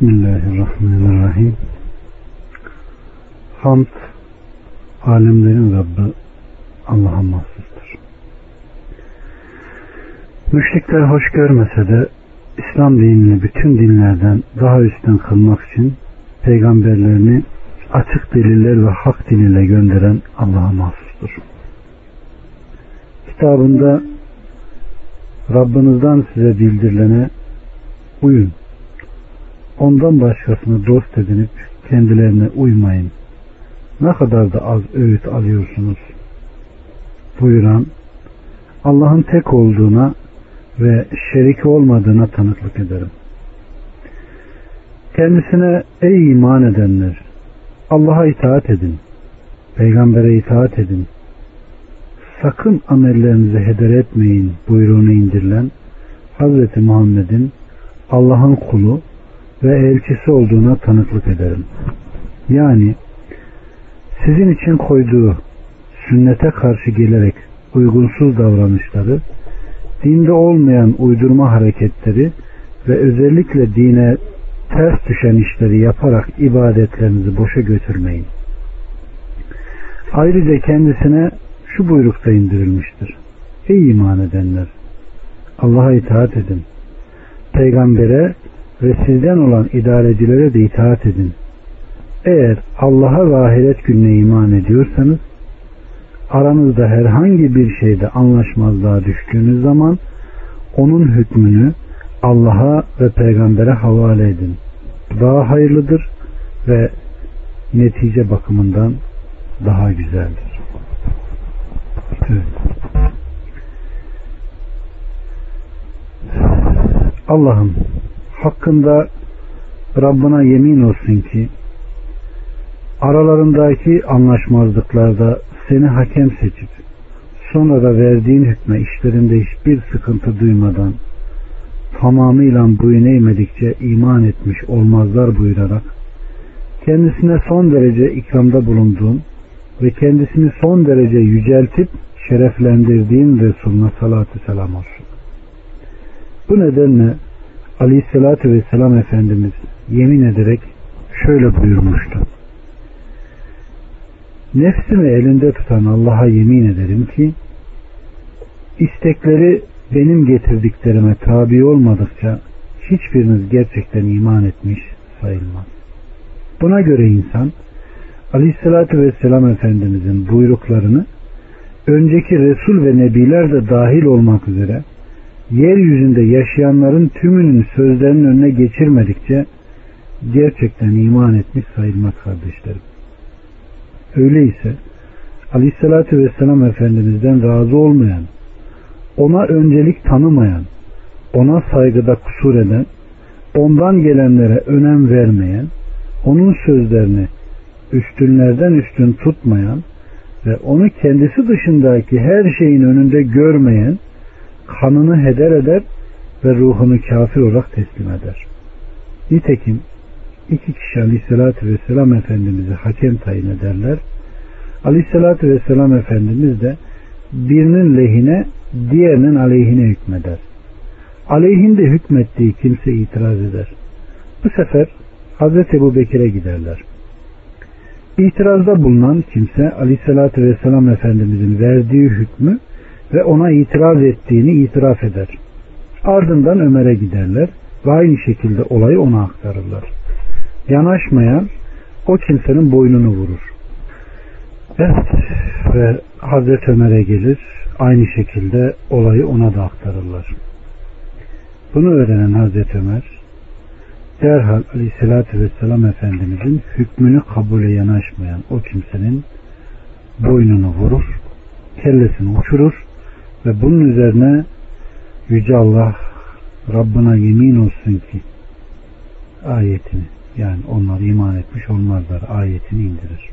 Bismillahirrahmanirrahim. Hamd, alemlerin Rabbi Allah'a mahsustur. Müşrikler hoş görmese de İslam dinini bütün dinlerden daha üstün kılmak için peygamberlerini açık deliller ve hak diniyle gönderen Allah'a mahsustur. Kitabında Rabbinizden size bildirilene uyun. Ondan başkasını dost edinip kendilerine uymayın. Ne kadar da az öğüt alıyorsunuz. Buyuran Allah'ın tek olduğuna ve şeriki olmadığına tanıklık ederim. Kendisine ey iman edenler Allah'a itaat edin. Peygambere itaat edin. Sakın amellerinizi heder etmeyin buyruğunu indirilen Hz. Muhammed'in Allah'ın kulu ve elçisi olduğuna tanıklık ederim. Yani sizin için koyduğu sünnete karşı gelerek uygunsuz davranışları, dinde olmayan uydurma hareketleri ve özellikle dine ters düşen işleri yaparak ibadetlerinizi boşa götürmeyin. Ayrıca kendisine şu buyrukta indirilmiştir. Ey iman edenler! Allah'a itaat edin. Peygambere ve sizden olan idarecilere de itaat edin. Eğer Allah'a ve ahiret gününe iman ediyorsanız aranızda herhangi bir şeyde anlaşmazlığa düştüğünüz zaman onun hükmünü Allah'a ve peygambere havale edin. Daha hayırlıdır ve netice bakımından daha güzeldir. Evet. Allah'ım hakkında Rabbına yemin olsun ki aralarındaki anlaşmazlıklarda seni hakem seçip sonra da verdiğin hükme işlerinde hiçbir sıkıntı duymadan tamamıyla boyun eğmedikçe iman etmiş olmazlar buyurarak kendisine son derece ikramda bulunduğun ve kendisini son derece yüceltip şereflendirdiğin Resulüne salatü selam olsun. Bu nedenle Aleyhisselatü Vesselam Efendimiz yemin ederek şöyle buyurmuştu. Nefsimi elinde tutan Allah'a yemin ederim ki istekleri benim getirdiklerime tabi olmadıkça hiçbiriniz gerçekten iman etmiş sayılmaz. Buna göre insan Aleyhisselatü Vesselam Efendimizin buyruklarını önceki Resul ve Nebiler de dahil olmak üzere yeryüzünde yaşayanların tümünün sözlerinin önüne geçirmedikçe gerçekten iman etmiş sayılmaz kardeşlerim. Öyleyse Aleyhisselatü Vesselam Efendimiz'den razı olmayan, ona öncelik tanımayan, ona saygıda kusur eden, ondan gelenlere önem vermeyen, onun sözlerini üstünlerden üstün tutmayan ve onu kendisi dışındaki her şeyin önünde görmeyen, kanını heder eder ve ruhunu kafir olarak teslim eder. Nitekim iki kişi aleyhissalatü vesselam Efendimiz'i hakem tayin ederler. Aleyhissalatü vesselam Efendimiz de birinin lehine diğerinin aleyhine hükmeder. Aleyhinde hükmettiği kimse itiraz eder. Bu sefer Hazreti Ebu Bekir'e giderler. İtirazda bulunan kimse Aleyhisselatü Vesselam Efendimizin verdiği hükmü ve ona itiraz ettiğini itiraf eder. Ardından Ömer'e giderler ve aynı şekilde olayı ona aktarırlar. Yanaşmayan o kimsenin boynunu vurur. Evet ve Hazreti Ömer'e gelir aynı şekilde olayı ona da aktarırlar. Bunu öğrenen Hazreti Ömer derhal aleyhissalatü vesselam Efendimizin hükmünü kabule yanaşmayan o kimsenin boynunu vurur, kellesini uçurur ve bunun üzerine Yüce Allah Rabbına yemin olsun ki ayetini yani onlar iman etmiş olmazlar ayetini indirir.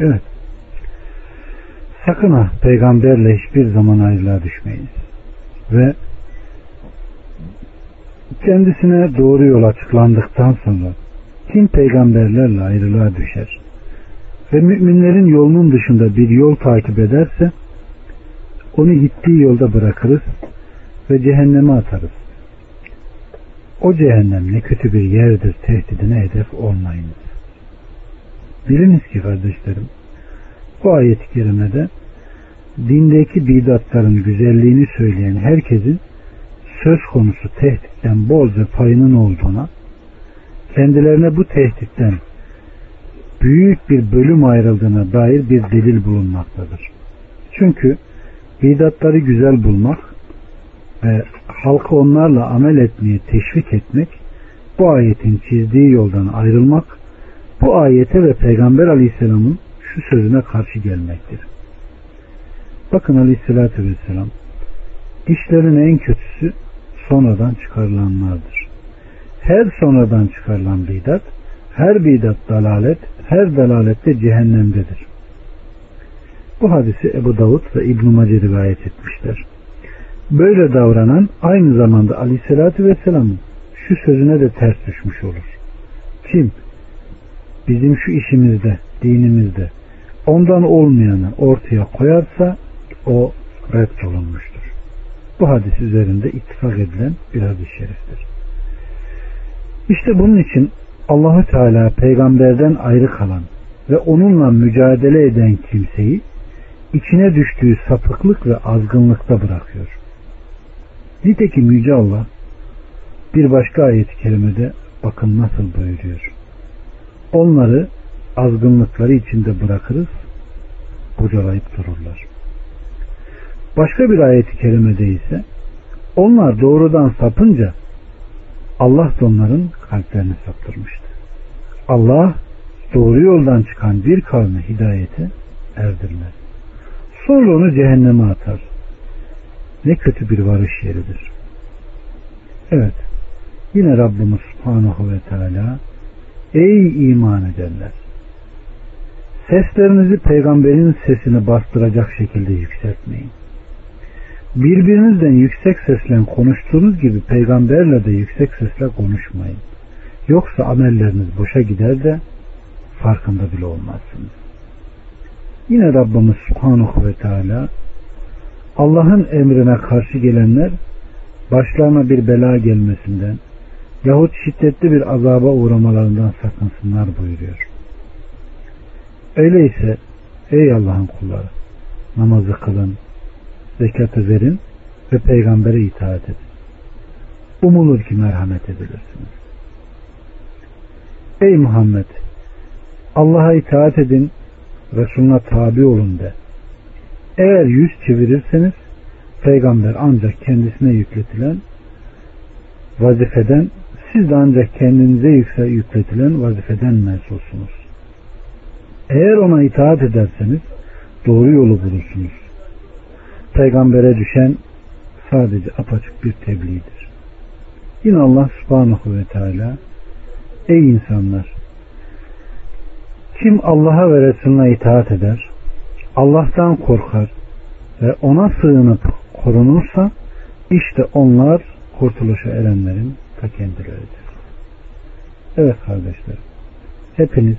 Evet. Sakın ha peygamberle hiçbir zaman ayrılığa düşmeyiniz. Ve kendisine doğru yol açıklandıktan sonra kim peygamberlerle ayrılığa düşer ve müminlerin yolunun dışında bir yol takip ederse onu gittiği yolda bırakırız ve cehenneme atarız. o cehennem ne kötü bir yerdir tehdidine hedef olmayınız. Biliniz ki kardeşlerim bu ayet-i kerimede dindeki bidatların güzelliğini söyleyen herkesin söz konusu tehditten bolca payının olduğuna, kendilerine bu tehditten büyük bir bölüm ayrıldığına dair bir delil bulunmaktadır. Çünkü bidatları güzel bulmak ve halkı onlarla amel etmeye teşvik etmek, bu ayetin çizdiği yoldan ayrılmak, bu ayete ve Peygamber Aleyhisselam'ın şu sözüne karşı gelmektir. Bakın Aleyhisselatü Vesselam, işlerin en kötüsü sonradan çıkarılanlardır. Her sonradan çıkarılan bidat, her bidat dalalet, her dalalette cehennemdedir. Bu hadisi Ebu Davud ve İbn-i Mace rivayet etmişler. Böyle davranan aynı zamanda Aleyhisselatü Vesselam'ın şu sözüne de ters düşmüş olur. Kim bizim şu işimizde, dinimizde ondan olmayanı ortaya koyarsa o reddolunmuştur. Bu hadis üzerinde ittifak edilen bir hadis-i şeriftir. İşte bunun için Allahü Teala peygamberden ayrı kalan ve onunla mücadele eden kimseyi içine düştüğü sapıklık ve azgınlıkta bırakıyor. Nitekim Yüce Allah bir başka ayet-i kerimede bakın nasıl buyuruyor. Onları azgınlıkları içinde bırakırız, bocalayıp dururlar. Başka bir ayet-i kerimede ise onlar doğrudan sapınca Allah da onların kalplerini saptırmıştı. Allah doğru yoldan çıkan bir kavme hidayeti erdirmez. Sonra onu cehenneme atar. Ne kötü bir varış yeridir. Evet. Yine Rabbimiz Subhanahu ve Teala Ey iman edenler! Seslerinizi peygamberin sesini bastıracak şekilde yükseltmeyin. Birbirinizden yüksek sesle konuştuğunuz gibi peygamberle de yüksek sesle konuşmayın. Yoksa amelleriniz boşa gider de farkında bile olmazsınız. Yine Rabbimiz Subhanahu ve Teala Allah'ın emrine karşı gelenler başlarına bir bela gelmesinden yahut şiddetli bir azaba uğramalarından sakınsınlar buyuruyor. Öyleyse ey Allah'ın kulları namazı kılın, zekatı verin ve peygambere itaat edin. Umulur ki merhamet edilirsiniz. Ey Muhammed Allah'a itaat edin Resuluna tabi olun de. Eğer yüz çevirirseniz peygamber ancak kendisine yükletilen vazifeden siz de ancak kendinize yükletilen vazifeden mensulsunuz. Eğer ona itaat ederseniz doğru yolu bulursunuz. Peygambere düşen sadece apaçık bir tebliğdir. Yine Allah subhanahu ve teala Ey insanlar kim Allah'a ve Resulüne itaat eder, Allah'tan korkar ve ona sığınıp korunursa işte onlar kurtuluşa erenlerin ta kendileridir. Evet kardeşler, hepiniz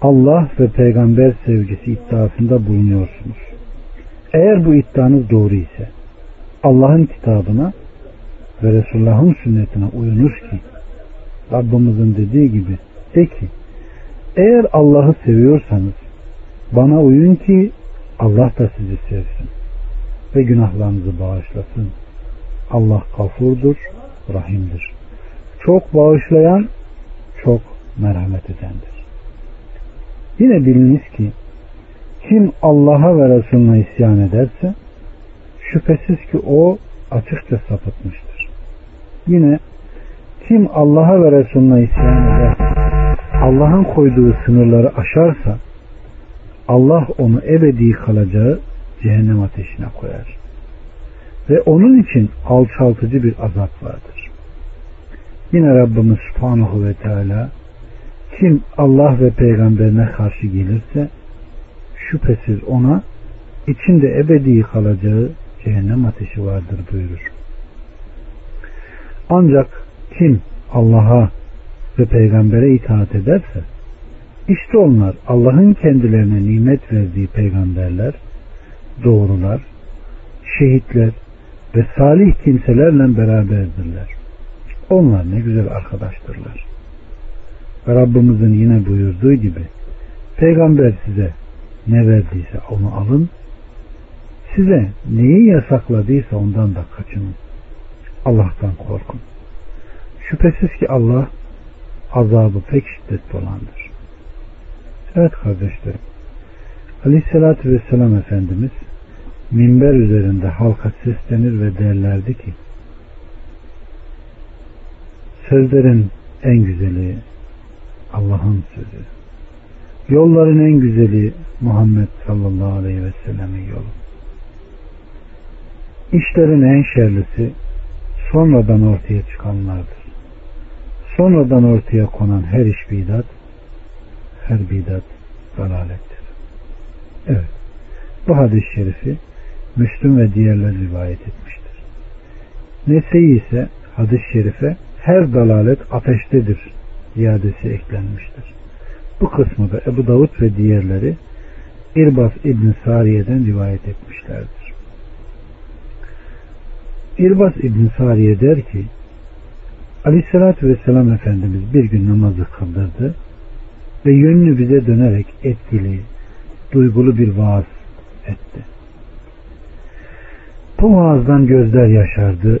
Allah ve peygamber sevgisi iddiasında bulunuyorsunuz. Eğer bu iddianız doğru ise Allah'ın kitabına ve Resulullah'ın sünnetine uyunuz ki Rabbimizin dediği gibi de ki eğer Allah'ı seviyorsanız bana uyun ki Allah da sizi sevsin ve günahlarınızı bağışlasın. Allah gafurdur, rahimdir. Çok bağışlayan, çok merhamet edendir. Yine biliniz ki kim Allah'a ve Resulüne isyan ederse şüphesiz ki o açıkça sapıtmıştır. Yine kim Allah'a ve Resulüne isyan eder Allah'ın koyduğu sınırları aşarsa Allah onu ebedi kalacağı cehennem ateşine koyar. Ve onun için alçaltıcı bir azap vardır. Yine Rabbimiz Subhanahu ve Teala kim Allah ve peygamberine karşı gelirse şüphesiz ona içinde ebedi kalacağı cehennem ateşi vardır buyurur. Ancak kim Allah'a ve peygambere itaat ederse işte onlar Allah'ın kendilerine nimet verdiği peygamberler, doğrular, şehitler ve salih kimselerle beraberdirler. Onlar ne güzel arkadaştırlar. Ve Rabbimizin yine buyurduğu gibi peygamber size ne verdiyse onu alın size neyi yasakladıysa ondan da kaçının. Allah'tan korkun. Şüphesiz ki Allah azabı pek şiddetli olandır. Evet kardeşlerim. Aleyhissalatü Vesselam Efendimiz minber üzerinde halka seslenir ve derlerdi ki sözlerin en güzeli Allah'ın sözü. Yolların en güzeli Muhammed sallallahu aleyhi ve sellemin yolu. İşlerin en şerlisi sonradan ortaya çıkanlardır. Sonradan ortaya konan her iş bidat, her bidat dalalettir. Evet. Bu hadis-i şerifi Müslüm ve diğerleri rivayet etmiştir. Nese'yi ise hadis-i şerife her dalalet ateştedir ziyadesi eklenmiştir. Bu kısmı da Ebu Davud ve diğerleri İrbas İbn Sariye'den rivayet etmişlerdir. İrbas İbn Sariye der ki Aleyhisselatü Vesselam Efendimiz bir gün namazı kıldırdı ve yönünü bize dönerek etkili, duygulu bir vaaz etti. Bu vaazdan gözler yaşardı,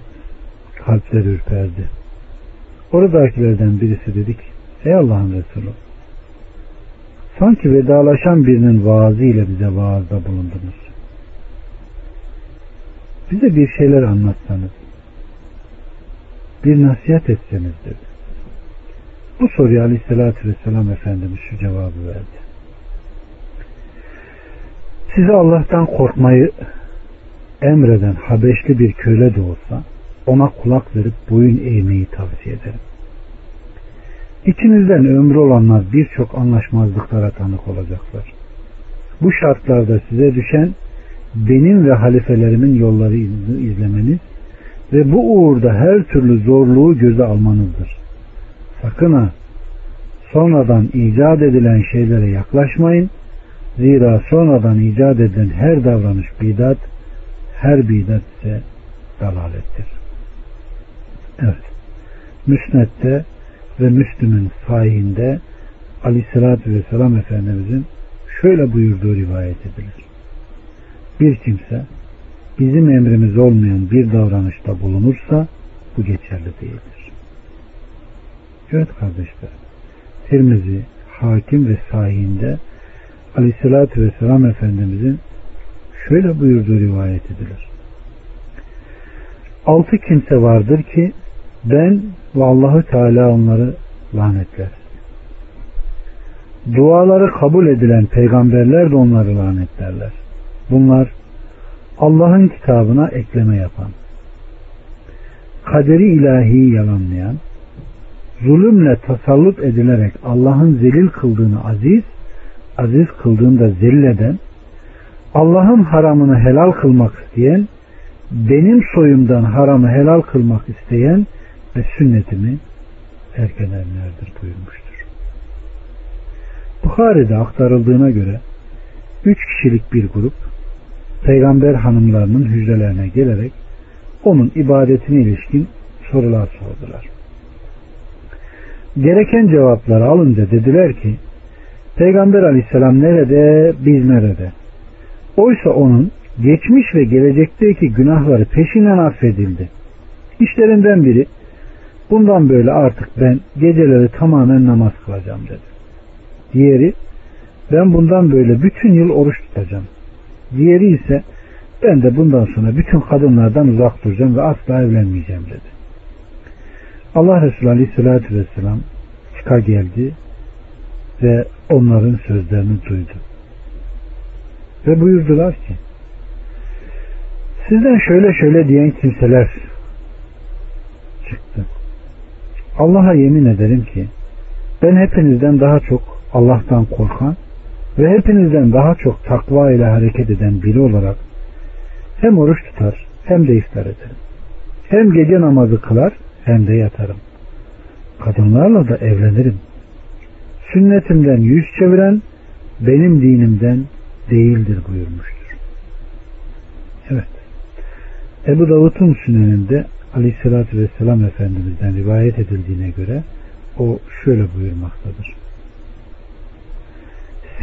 kalpler ürperdi. Oradakilerden birisi dedi ki, ey Allah'ın Resulü, sanki vedalaşan birinin vaazı ile bize vaazda bulundunuz. Bize bir şeyler anlatsanız, bir nasihat etseniz dedi. Bu soruya aleyhissalatü vesselam Efendimiz şu cevabı verdi. Size Allah'tan korkmayı emreden Habeşli bir köle de olsa ona kulak verip boyun eğmeyi tavsiye ederim. İçinizden ömrü olanlar birçok anlaşmazlıklara tanık olacaklar. Bu şartlarda size düşen benim ve halifelerimin yolları izlemeniz ve bu uğurda her türlü zorluğu göze almanızdır. Sakın ha sonradan icat edilen şeylere yaklaşmayın. Zira sonradan icat edilen her davranış bidat, her bidat ise dalalettir. Evet. Müsnet'te ve Müslüm'ün sahihinde Aleyhisselatü Vesselam Efendimizin şöyle buyurduğu rivayet edilir. Bir kimse bizim emrimiz olmayan bir davranışta bulunursa bu geçerli değildir. Evet kardeşler. Tirmizi, hakim ve sahihinde Aleyhisselatü Vesselam Efendimizin şöyle buyurduğu rivayet edilir. Altı kimse vardır ki ben ve Allahü Teala onları lanetler. Duaları kabul edilen peygamberler de onları lanetlerler. Bunlar Allah'ın kitabına ekleme yapan, kaderi ilahiyi yalanlayan, zulümle tasallut edilerek Allah'ın zelil kıldığını aziz, aziz kıldığını da zelil eden, Allah'ın haramını helal kılmak isteyen, benim soyumdan haramı helal kılmak isteyen ve sünnetimi terk edenlerdir buyurmuştur. Bukhari'de aktarıldığına göre üç kişilik bir grup peygamber hanımlarının hücrelerine gelerek onun ibadetine ilişkin sorular sordular. Gereken cevapları alınca dediler ki Peygamber aleyhisselam nerede biz nerede? Oysa onun geçmiş ve gelecekteki günahları peşinden affedildi. İşlerinden biri bundan böyle artık ben geceleri tamamen namaz kılacağım dedi. Diğeri ben bundan böyle bütün yıl oruç tutacağım. Diğeri ise ben de bundan sonra bütün kadınlardan uzak duracağım ve asla evlenmeyeceğim dedi. Allah Resulü Aleyhisselatü Vesselam çıka geldi ve onların sözlerini duydu. Ve buyurdular ki sizden şöyle şöyle diyen kimseler çıktı. Allah'a yemin ederim ki ben hepinizden daha çok Allah'tan korkan ve hepinizden daha çok takva ile hareket eden biri olarak hem oruç tutar hem de iftar ederim. Hem gece namazı kılar hem de yatarım. Kadınlarla da evlenirim. Sünnetimden yüz çeviren benim dinimden değildir buyurmuştur. Evet. Ebu Davud'un süneninde Aleyhisselatü Vesselam Efendimiz'den rivayet edildiğine göre o şöyle buyurmaktadır.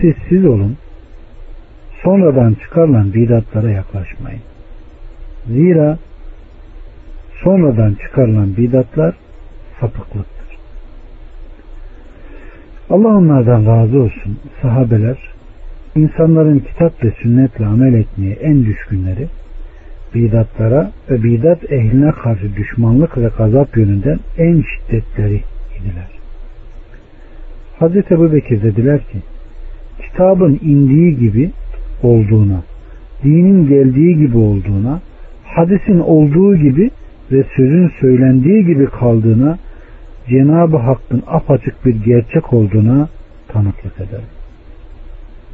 Siz siz olun, sonradan çıkarılan bidatlara yaklaşmayın. Zira sonradan çıkarılan bidatlar sapıklıktır. Allah onlardan razı olsun. Sahabeler insanların kitap ve sünnetle amel etmeye en düşkünleri bidatlara ve bidat ehline karşı düşmanlık ve gazap yönünden en şiddetleri idiler. Hazreti Ebu Bekir dediler ki kitabın indiği gibi olduğuna, dinin geldiği gibi olduğuna, hadisin olduğu gibi ve sözün söylendiği gibi kaldığına, Cenab-ı Hakk'ın apaçık bir gerçek olduğuna tanıklık eder.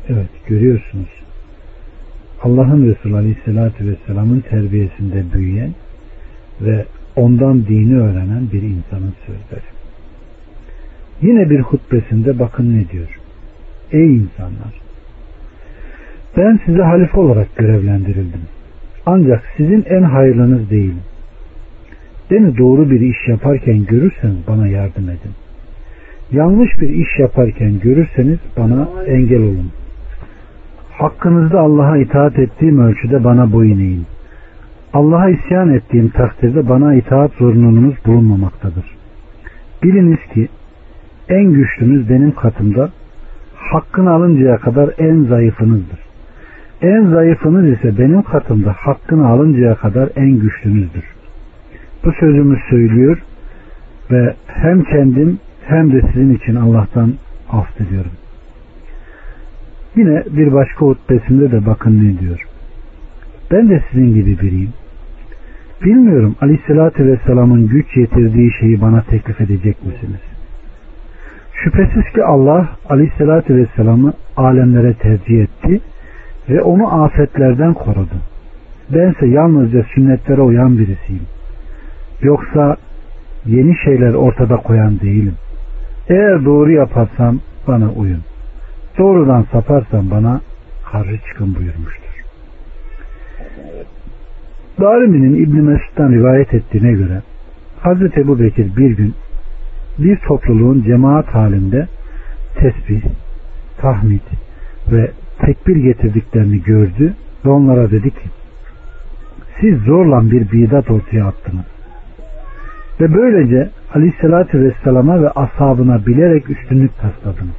Evet görüyorsunuz. Allah'ın Resulü Aleyhisselatü Vesselam'ın terbiyesinde büyüyen ve ondan dini öğrenen bir insanın sözleri. Yine bir hutbesinde bakın ne diyor. Ey insanlar! Ben size halife olarak görevlendirildim. Ancak sizin en hayırlınız değilim. Beni doğru bir iş yaparken görürseniz bana yardım edin. Yanlış bir iş yaparken görürseniz bana engel olun. Hakkınızda Allah'a itaat ettiğim ölçüde bana boyun eğin. Allah'a isyan ettiğim takdirde bana itaat zorunluluğunuz bulunmamaktadır. Biliniz ki en güçlünüz benim katımda hakkını alıncaya kadar en zayıfınızdır. En zayıfınız ise benim katımda hakkını alıncaya kadar en güçlünüzdür. Bu sözümü söylüyor ve hem kendim hem de sizin için Allah'tan af diliyorum. Yine bir başka hutbesinde de bakın ne diyor. Ben de sizin gibi biriyim. Bilmiyorum Aleyhisselatü Vesselam'ın güç yetirdiği şeyi bana teklif edecek misiniz? Şüphesiz ki Allah Aleyhisselatü Vesselam'ı alemlere tercih etti ve onu afetlerden korudu. Bense yalnızca sünnetlere uyan birisiyim. Yoksa yeni şeyler ortada koyan değilim. Eğer doğru yaparsam bana uyun. Doğrudan saparsam bana karşı çıkın buyurmuştur. Darimi'nin İbn Mesud'dan rivayet ettiğine göre Hazreti Ebu Bekir bir gün bir topluluğun cemaat halinde tesbih, tahmid ve tekbir getirdiklerini gördü ve onlara dedi ki siz zorla bir bidat ortaya attınız. Ve böylece Aleyhisselatü Vesselam'a ve ashabına bilerek üstünlük tasladınız.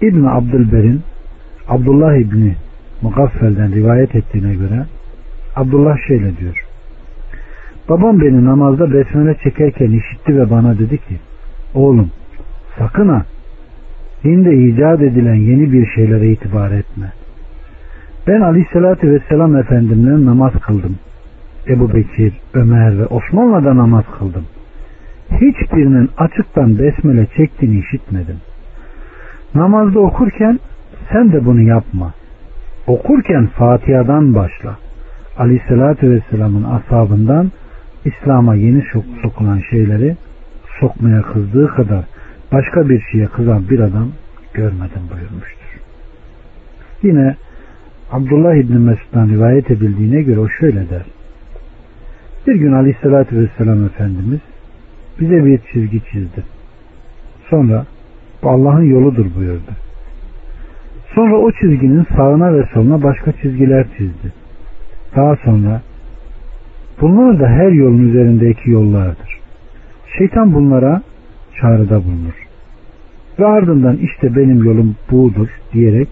İbn Abdülber'in Abdullah İbni Mugaffel'den rivayet ettiğine göre Abdullah şöyle diyor. Babam beni namazda besmele çekerken işitti ve bana dedi ki oğlum sakın ha dinde icat edilen yeni bir şeylere itibar etme. Ben aleyhissalatü vesselam efendimle namaz kıldım. Ebu Bekir, Ömer ve Osman'la da namaz kıldım. Hiçbirinin açıktan besmele çektiğini işitmedim. Namazda okurken sen de bunu yapma. Okurken Fatiha'dan başla. Aleyhissalatü vesselamın ashabından İslam'a yeni sokulan şeyleri sokmaya kızdığı kadar başka bir şeye kızan bir adam görmedim buyurmuştur. Yine Abdullah İbni Mesud'dan rivayet edildiğine göre o şöyle der. Bir gün Aleyhisselatü Vesselam Efendimiz bize bir çizgi çizdi. Sonra bu Allah'ın yoludur buyurdu. Sonra o çizginin sağına ve soluna başka çizgiler çizdi. Daha sonra bunlar da her yolun üzerindeki yollardır. Şeytan bunlara çağrıda bulunur. Ve ardından işte benim yolum budur diyerek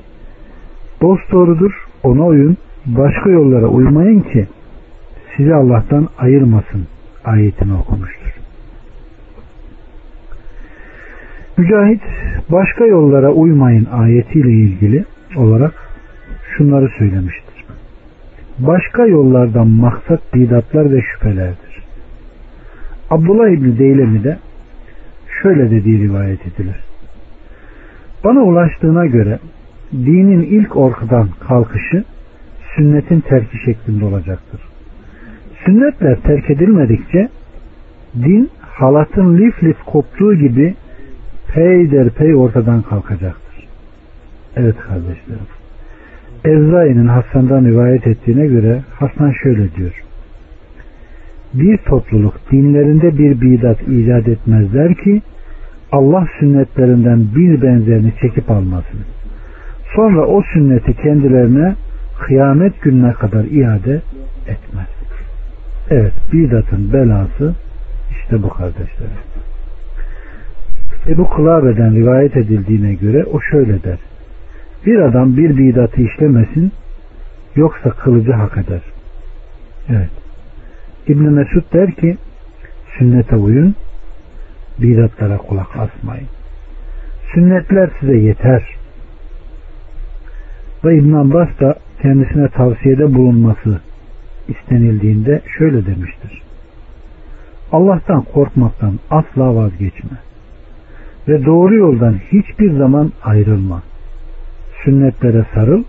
dost doğrudur ona uyun başka yollara uymayın ki sizi Allah'tan ayırmasın ayetini okumuştur. Mücahit başka yollara uymayın ayetiyle ilgili olarak şunları söylemiştir. Başka yollardan maksat bidatlar ve şüphelerdir. Abdullah İbni Deylemi de şöyle dediği rivayet edilir. Bana ulaştığına göre dinin ilk ortadan kalkışı sünnetin terki şeklinde olacaktır. Sünnetler terk edilmedikçe din halatın lif lif koptuğu gibi peyderpey ortadan kalkacaktır. Evet kardeşlerim. Evzai'nin Hasan'dan rivayet ettiğine göre Hasan şöyle diyor. bir topluluk dinlerinde bir bidat icat etmezler ki Allah sünnetlerinden bir benzerini çekip almasın. Sonra o sünneti kendilerine kıyamet gününe kadar iade etmez. Evet bidatın belası işte bu kardeşler. Ebu Kulabe'den rivayet edildiğine göre o şöyle der. Bir adam bir bidatı işlemesin yoksa kılıcı hak eder. Evet. İbn Mesud der ki sünnete uyun bidatlara kulak asmayın. Sünnetler size yeter. Ve İbn Abbas da kendisine tavsiyede bulunması istenildiğinde şöyle demiştir. Allah'tan korkmaktan asla vazgeçme. Ve doğru yoldan hiçbir zaman ayrılma. Sünnetlere sarıl,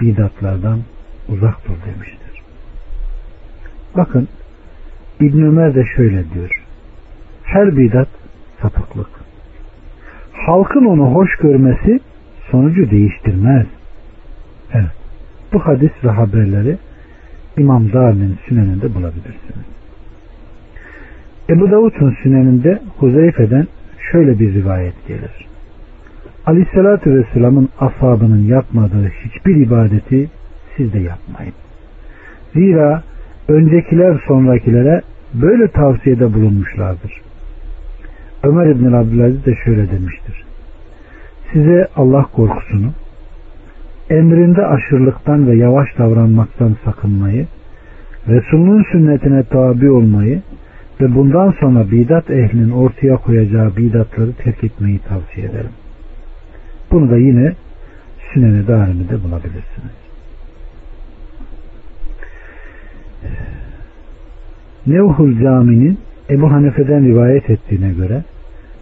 bidatlardan uzak dur demiştir. Bakın İbn Ömer de şöyle diyor. Her bidat sapıklık. Halkın onu hoş görmesi sonucu değiştirmez. Evet. Bu hadis ve haberleri İmam Darmin süneninde bulabilirsiniz. Ebu Davud'un süneninde Huzeyfe'den şöyle bir rivayet gelir. Aleyhissalatü Vesselam'ın ashabının yapmadığı hiçbir ibadeti siz de yapmayın. Zira öncekiler sonrakilere böyle tavsiyede bulunmuşlardır. Ömer İbn Abdülaziz de şöyle demiştir. Size Allah korkusunu, emrinde aşırılıktan ve yavaş davranmaktan sakınmayı, Resulünün sünnetine tabi olmayı ve bundan sonra bidat ehlinin ortaya koyacağı bidatları terk etmeyi tavsiye ederim. Bunu da yine Sünen-i Darimi'de bulabilirsiniz. Nevhul Cami'nin Ebu Hanefe'den rivayet ettiğine göre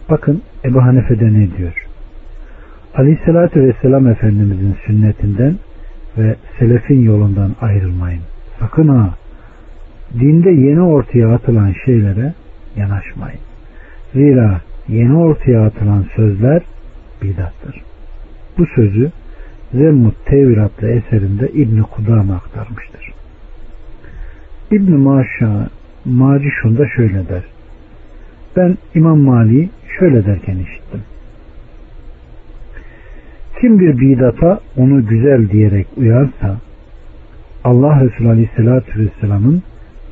bakın Ebu Hanefe'de ne diyor? Aleyhissalatü Vesselam Efendimizin sünnetinden ve selefin yolundan ayrılmayın. Sakın ha dinde yeni ortaya atılan şeylere yanaşmayın. Zira yeni ortaya atılan sözler bidattır. Bu sözü Zemmut Tevil adlı eserinde İbn-i Kudama aktarmıştır. İbn-i Maşa da şöyle der. Ben İmam Mali şöyle derken işittim. Kim bir bidata onu güzel diyerek uyarsa Allah Resulü Aleyhisselatü Vesselam'ın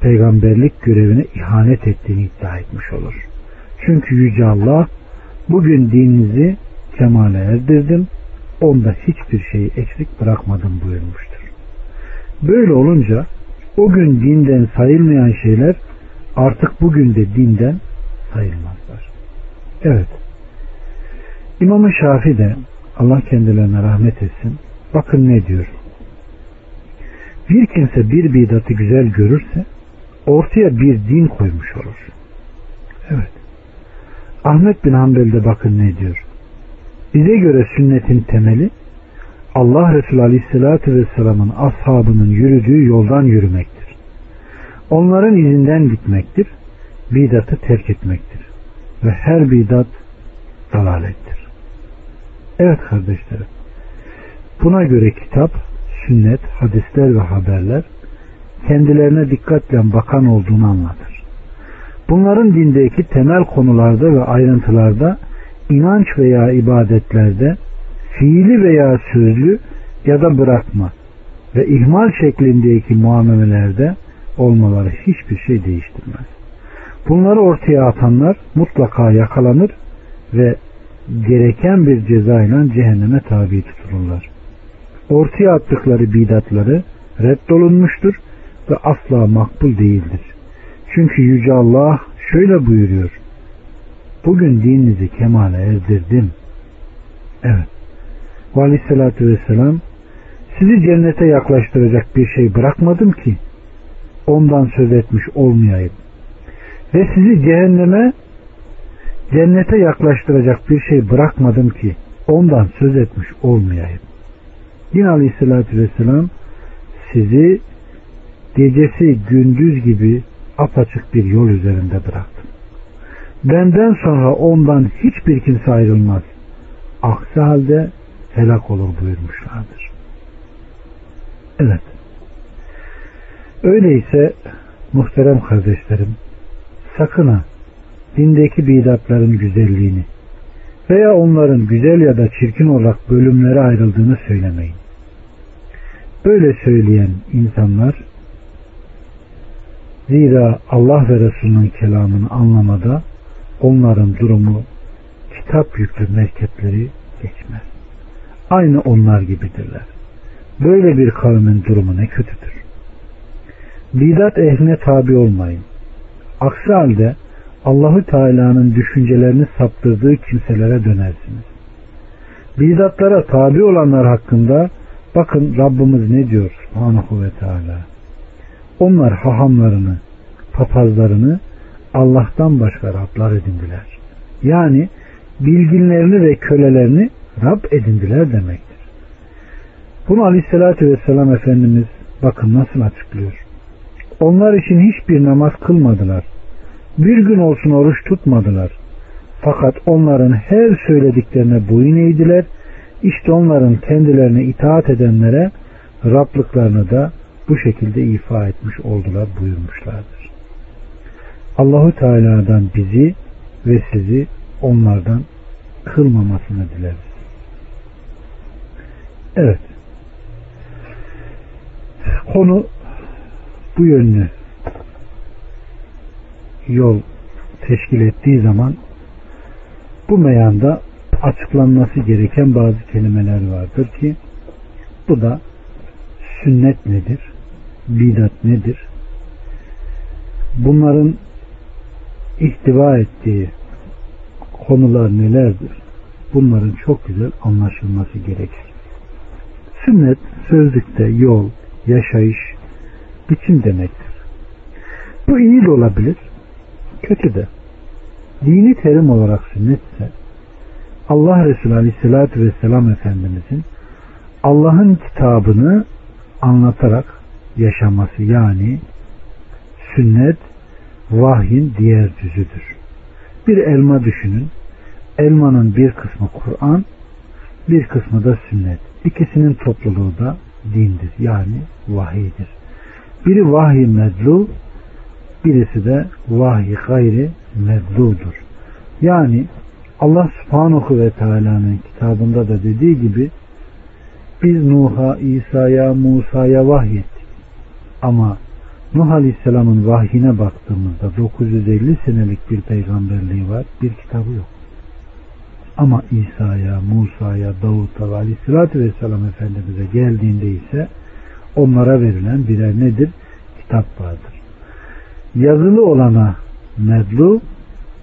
peygamberlik görevine ihanet ettiğini iddia etmiş olur. Çünkü Yüce Allah bugün dininizi kemale erdirdim onda hiçbir şeyi eksik bırakmadım buyurmuştur. Böyle olunca o gün dinden sayılmayan şeyler artık bugün de dinden sayılmazlar. Evet. İmam-ı Şafi de Allah kendilerine rahmet etsin. Bakın ne diyor. Bir kimse bir bidatı güzel görürse ortaya bir din koymuş olur. Evet. Ahmet bin Hanbel'de bakın ne diyor. Bize göre sünnetin temeli Allah Resulü Aleyhisselatü Vesselam'ın ashabının yürüdüğü yoldan yürümektir. Onların izinden gitmektir. Bidatı terk etmektir. Ve her bidat dalalettir. Evet kardeşlerim. Buna göre kitap, sünnet, hadisler ve haberler kendilerine dikkatle bakan olduğunu anlatır. Bunların dindeki temel konularda ve ayrıntılarda inanç veya ibadetlerde fiili veya sözlü ya da bırakma ve ihmal şeklindeki muamelelerde olmaları hiçbir şey değiştirmez. Bunları ortaya atanlar mutlaka yakalanır ve gereken bir ceza ile cehenneme tabi tutulurlar. Ortaya attıkları bidatları reddolunmuştur ve asla makbul değildir. Çünkü Yüce Allah şöyle buyuruyor. Bugün dininizi kemale erdirdim. Evet. Ve aleyhissalatü vesselam sizi cennete yaklaştıracak bir şey bırakmadım ki ondan söz etmiş olmayayım. Ve sizi cehenneme cennete yaklaştıracak bir şey bırakmadım ki ondan söz etmiş olmayayım. Yine aleyhissalatü vesselam sizi gecesi gündüz gibi apaçık bir yol üzerinde bıraktım. Benden sonra ondan hiçbir kimse ayrılmaz. Aksi halde helak olur buyurmuşlardır. Evet. Öyleyse Muhterem kardeşlerim, sakın ha dindeki bidatların güzelliğini veya onların güzel ya da çirkin olarak bölümlere ayrıldığını söylemeyin. Böyle söyleyen insanlar zira Allah ve Resulünün kelamını anlamada onların durumu kitap yüklü merkepleri geçmez. Aynı onlar gibidirler. Böyle bir kavmin durumu ne kötüdür. Bidat ehline tabi olmayın. Aksi halde Allahü Teala'nın düşüncelerini saptırdığı kimselere dönersiniz. Bidatlara tabi olanlar hakkında bakın Rabbimiz ne diyor Subhanahu ve Teala. Onlar hahamlarını, papazlarını Allah'tan başka Rablar edindiler. Yani bilginlerini ve kölelerini Rab edindiler demektir. Bunu Aleyhisselatü Vesselam Efendimiz bakın nasıl açıklıyor. Onlar için hiçbir namaz kılmadılar. Bir gün olsun oruç tutmadılar. Fakat onların her söylediklerine boyun eğdiler. İşte onların kendilerine itaat edenlere Rablıklarını da bu şekilde ifa etmiş oldular buyurmuşlardır. Allahu Teala'dan bizi ve sizi onlardan kılmamasını dileriz. Evet. Konu bu yönlü yol teşkil ettiği zaman bu meyanda açıklanması gereken bazı kelimeler vardır ki bu da sünnet nedir? Bidat nedir? Bunların ihtiva ettiği konular nelerdir? Bunların çok güzel anlaşılması gerekir. Sünnet sözlükte yol, yaşayış, biçim demektir. Bu iyi de olabilir, kötü de. Dini terim olarak sünnet ise Allah Resulü Aleyhisselatü Vesselam Efendimizin Allah'ın kitabını anlatarak yaşaması yani sünnet vahyin diğer düzüdür. Bir elma düşünün. Elmanın bir kısmı Kur'an, bir kısmı da sünnet. İkisinin topluluğu da dindir. Yani vahiydir. Biri vahiy medlu, birisi de vahiy gayri medludur. Yani Allah subhanahu ve teala'nın kitabında da dediği gibi biz Nuh'a, İsa'ya, Musa'ya vahyettik. Ama Nuh Aleyhisselam'ın vahyine baktığımızda 950 senelik bir peygamberliği var, bir kitabı yok. Ama İsa'ya, Musa'ya, Davut'a ve Aleyhisselatü Vesselam Efendimiz'e geldiğinde ise onlara verilen birer nedir? Kitap vardır. Yazılı olana medlu,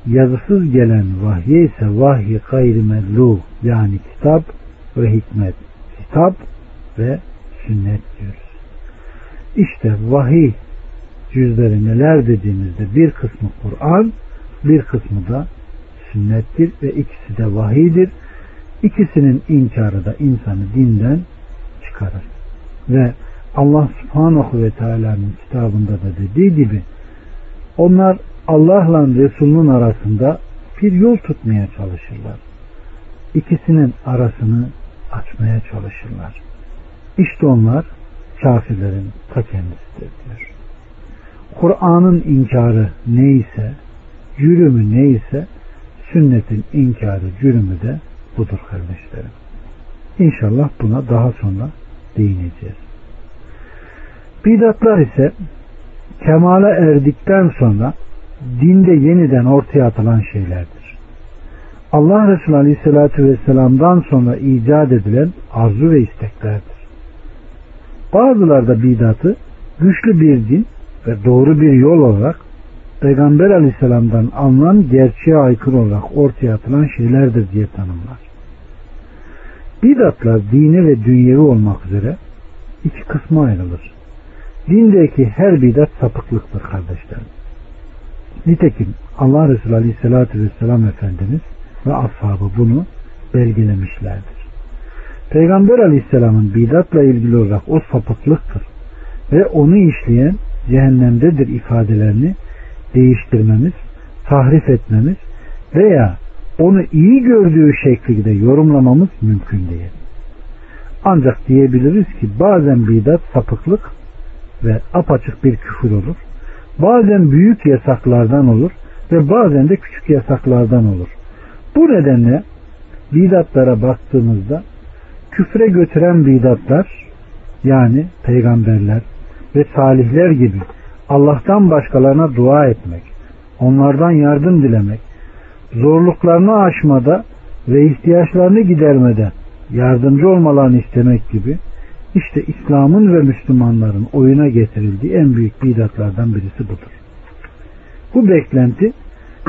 yazısız gelen vahye ise vahyi gayri medlu yani kitap ve hikmet. Kitap ve sünnet diyoruz. İşte vahiy cüzleri neler dediğimizde bir kısmı Kur'an, bir kısmı da sünnettir ve ikisi de vahidir. İkisinin inkarı da insanı dinden çıkarır. Ve Allah subhanahu ve teala'nın kitabında da dediği gibi onlar Allah'la Resul'ün arasında bir yol tutmaya çalışırlar. İkisinin arasını açmaya çalışırlar. İşte onlar kafirlerin ta kendisidir diyor. Kur'an'ın inkarı neyse, cürümü neyse, sünnetin inkarı, cürümü de budur kardeşlerim. İnşallah buna daha sonra değineceğiz. Bidatlar ise kemale erdikten sonra dinde yeniden ortaya atılan şeylerdir. Allah Resulü Aleyhisselatü Vesselam'dan sonra icat edilen arzu ve isteklerdir. Bazıları da bidatı güçlü bir din ve doğru bir yol olarak Peygamber Aleyhisselam'dan alınan gerçeğe aykırı olarak ortaya atılan şeylerdir diye tanımlar. Bidatlar dini ve dünyevi olmak üzere iki kısma ayrılır. Dindeki her bidat sapıklıktır kardeşlerim. Nitekim Allah Resulü Aleyhisselatü Vesselam Efendimiz ve ashabı bunu belgelemişlerdir. Peygamber Aleyhisselam'ın bidatla ilgili olarak o sapıklıktır ve onu işleyen cehennemdedir ifadelerini değiştirmemiz, tahrif etmemiz veya onu iyi gördüğü şekilde yorumlamamız mümkün değil. Ancak diyebiliriz ki bazen bidat sapıklık ve apaçık bir küfür olur. bazen büyük yasaklardan olur ve bazen de küçük yasaklardan olur. Bu nedenle bidatlara baktığımızda küfre götüren bidatlar yani peygamberler ve salihler gibi Allah'tan başkalarına dua etmek, onlardan yardım dilemek, zorluklarını aşmada ve ihtiyaçlarını gidermede yardımcı olmalarını istemek gibi işte İslam'ın ve Müslümanların oyuna getirildiği en büyük bidatlardan birisi budur. Bu beklenti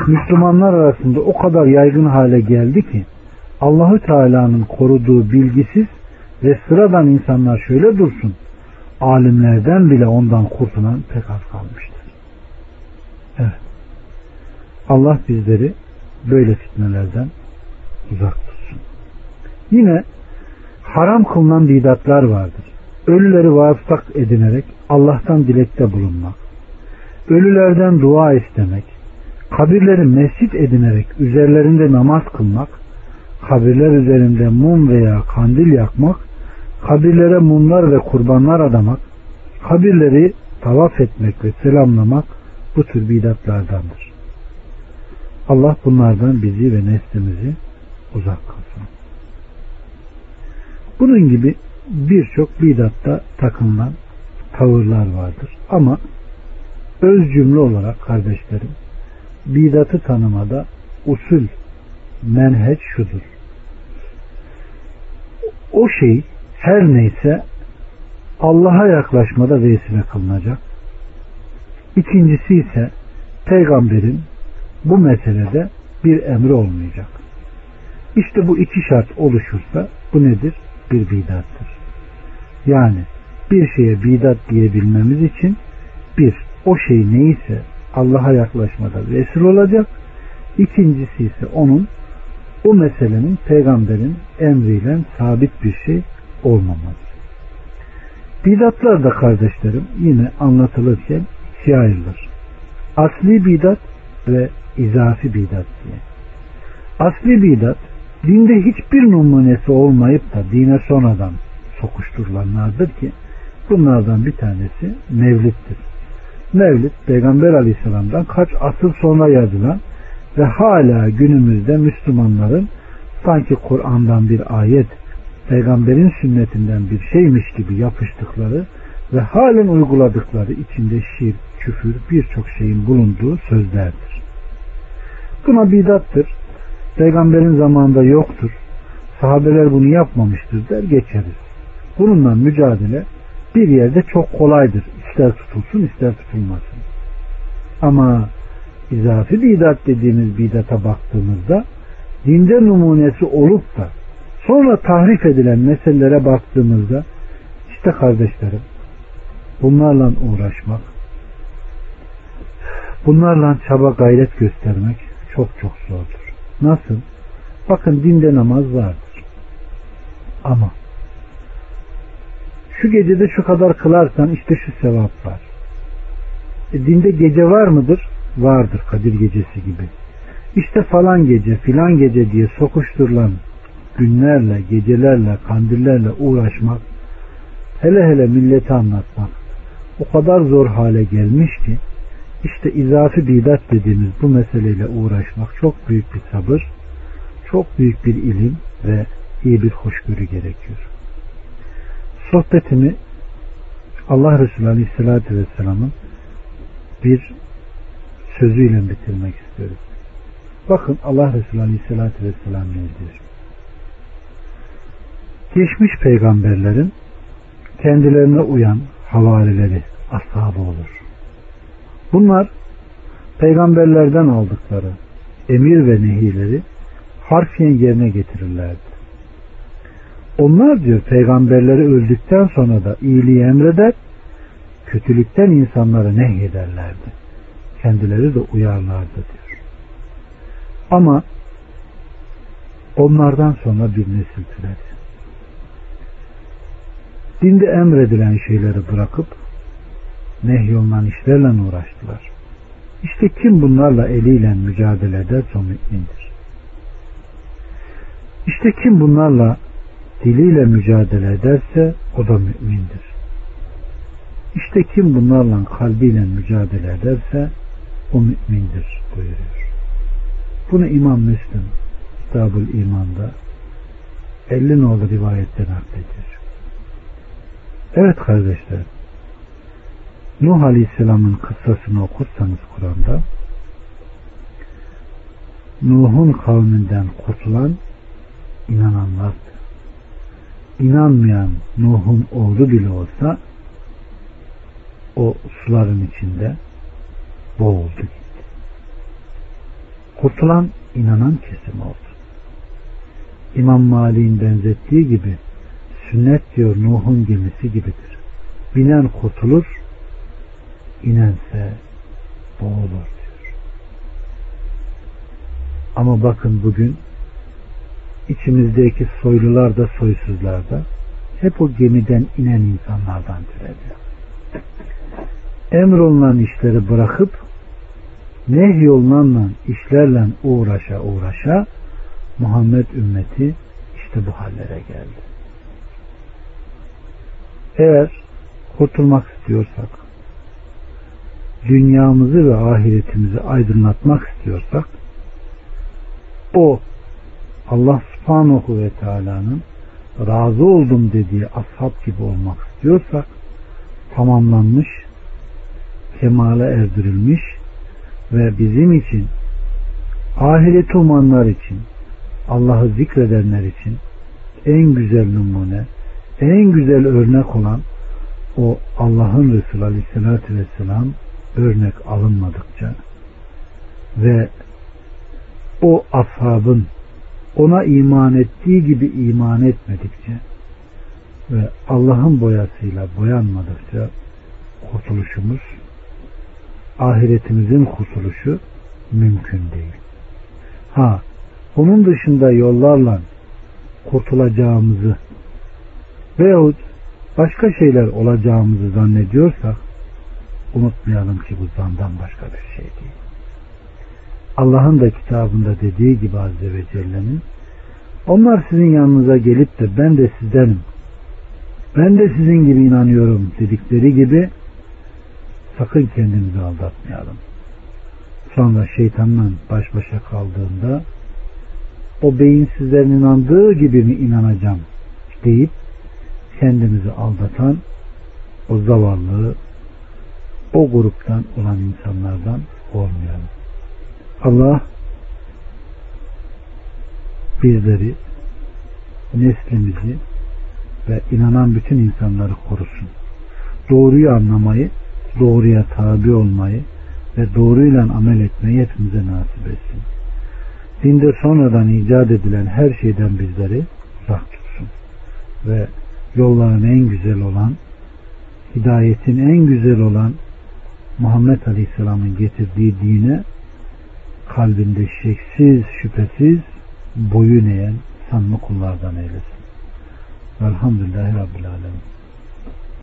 Müslümanlar arasında o kadar yaygın hale geldi ki Allahü Teala'nın koruduğu bilgisiz ve sıradan insanlar şöyle dursun alimlerden bile ondan kurtulan pek az kalmıştır. Evet. Allah bizleri böyle fitnelerden uzak tutsun. Yine haram kılınan bidatlar vardır. Ölüleri vasıtak edinerek Allah'tan dilekte bulunmak, ölülerden dua istemek, kabirleri mescit edinerek üzerlerinde namaz kılmak, kabirler üzerinde mum veya kandil yakmak, kabirlere mumlar ve kurbanlar adamak, kabirleri tavaf etmek ve selamlamak bu tür bidatlardandır. Allah bunlardan bizi ve neslimizi uzak kılsın. Bunun gibi birçok bidatta takınılan tavırlar vardır. Ama öz cümle olarak kardeşlerim bidatı tanımada usul menheç şudur. O şey her neyse Allah'a yaklaşmada vesile kılınacak. İkincisi ise peygamberin bu meselede bir emri olmayacak. İşte bu iki şart oluşursa bu nedir? Bir bidattır. Yani bir şeye bidat diyebilmemiz için bir, o şey neyse Allah'a yaklaşmada vesile olacak. İkincisi ise onun o meselenin peygamberin emriyle sabit bir şey olmaması. Bidatlar da kardeşlerim yine anlatılırken ikiye ayrılır. Asli bidat ve izafi bidat diye. Asli bidat dinde hiçbir numunesi olmayıp da dine sonradan sokuşturulanlardır ki bunlardan bir tanesi mevlittir. Mevlid Peygamber Aleyhisselam'dan kaç asıl sonra yazılan ve hala günümüzde Müslümanların sanki Kur'an'dan bir ayet, peygamberin sünnetinden bir şeymiş gibi yapıştıkları ve halen uyguladıkları içinde şirk, küfür birçok şeyin bulunduğu sözlerdir. Buna bidattır. Peygamberin zamanında yoktur. Sahabeler bunu yapmamıştır der geçeriz. Bununla mücadele bir yerde çok kolaydır. İster tutulsun ister tutulmasın. Ama izafi bidat dediğimiz bidata baktığımızda dinde numunesi olup da sonra tahrif edilen meselelere baktığımızda işte kardeşlerim bunlarla uğraşmak bunlarla çaba gayret göstermek çok çok zordur. Nasıl? Bakın dinde namaz vardır. Ama şu gecede şu kadar kılarsan işte şu sevap var. E, dinde gece var mıdır? Vardır Kadir gecesi gibi. İşte falan gece filan gece diye sokuşturulan günlerle, gecelerle, kandillerle uğraşmak, hele hele milleti anlatmak o kadar zor hale gelmiş ki işte izafi bidat dediğimiz bu meseleyle uğraşmak çok büyük bir sabır, çok büyük bir ilim ve iyi bir hoşgörü gerekiyor. Sohbetimi Allah Resulü Aleyhisselatü Vesselam'ın bir sözüyle bitirmek istiyorum. Bakın Allah Resulü Aleyhisselatü Vesselam ne diyor? Geçmiş peygamberlerin kendilerine uyan havarileri, ashabı olur. Bunlar peygamberlerden aldıkları emir ve nehileri harfiyen yerine getirirlerdi. Onlar diyor peygamberleri öldükten sonra da iyiliği emreder, kötülükten insanları nehyederlerdi. Kendileri de uyarlardı diyor. Ama onlardan sonra bir nesil türedi. Dinde emredilen şeyleri bırakıp nehyolunan işlerle uğraştılar. İşte kim bunlarla eliyle mücadele ederse o mümindir. İşte kim bunlarla diliyle mücadele ederse o da mümindir. İşte kim bunlarla kalbiyle mücadele ederse o mümindir buyuruyor. Bunu İmam Müslim Kitabul İman'da 50 nolu rivayetten naklediyor. Evet kardeşler Nuh Aleyhisselam'ın kıssasını okursanız Kur'an'da Nuh'un kavminden kurtulan inananlardı. İnanmayan Nuh'un oğlu bile olsa o suların içinde boğuldu gitti. Kurtulan inanan kesim oldu. İmam Malik'in benzettiği gibi sünnet diyor Nuh'un gemisi gibidir. Binen kurtulur, inense boğulur diyor. Ama bakın bugün içimizdeki soylular da soysuzlar da hep o gemiden inen insanlardan türedi. Emrolunan işleri bırakıp nehyolunan işlerle uğraşa uğraşa Muhammed ümmeti işte bu hallere geldi. Eğer kurtulmak istiyorsak, dünyamızı ve ahiretimizi aydınlatmak istiyorsak, o Allah subhanahu ve teala'nın razı oldum dediği ashab gibi olmak istiyorsak, tamamlanmış, kemale erdirilmiş ve bizim için ahireti umanlar için Allah'ı zikredenler için en güzel numune, en güzel örnek olan o Allah'ın Resulü Aleyhisselatü Vesselam örnek alınmadıkça ve o ashabın ona iman ettiği gibi iman etmedikçe ve Allah'ın boyasıyla boyanmadıkça kurtuluşumuz ahiretimizin kurtuluşu mümkün değil. Ha, onun dışında yollarla kurtulacağımızı veyahut başka şeyler olacağımızı zannediyorsak unutmayalım ki bu zandan başka bir şey değil. Allah'ın da kitabında dediği gibi Azze ve Celle'nin onlar sizin yanınıza gelip de ben de sizdenim ben de sizin gibi inanıyorum dedikleri gibi sakın kendimizi aldatmayalım. Sonra şeytanla baş başa kaldığında o beyinsizlerin inandığı gibi mi inanacağım deyip kendimizi aldatan o zavallı o gruptan olan insanlardan olmayalım. Allah bizleri neslimizi ve inanan bütün insanları korusun. Doğruyu anlamayı, doğruya tabi olmayı ve doğruyla amel etmeyi hepimize nasip etsin. Dinde sonradan icat edilen her şeyden bizleri uzak tutsun. Ve yolların en güzel olan, hidayetin en güzel olan Muhammed Aleyhisselam'ın getirdiği dine kalbinde şeksiz, şüphesiz boyun eğen sanma kullardan eylesin. Velhamdülillahi Rabbil Alemin.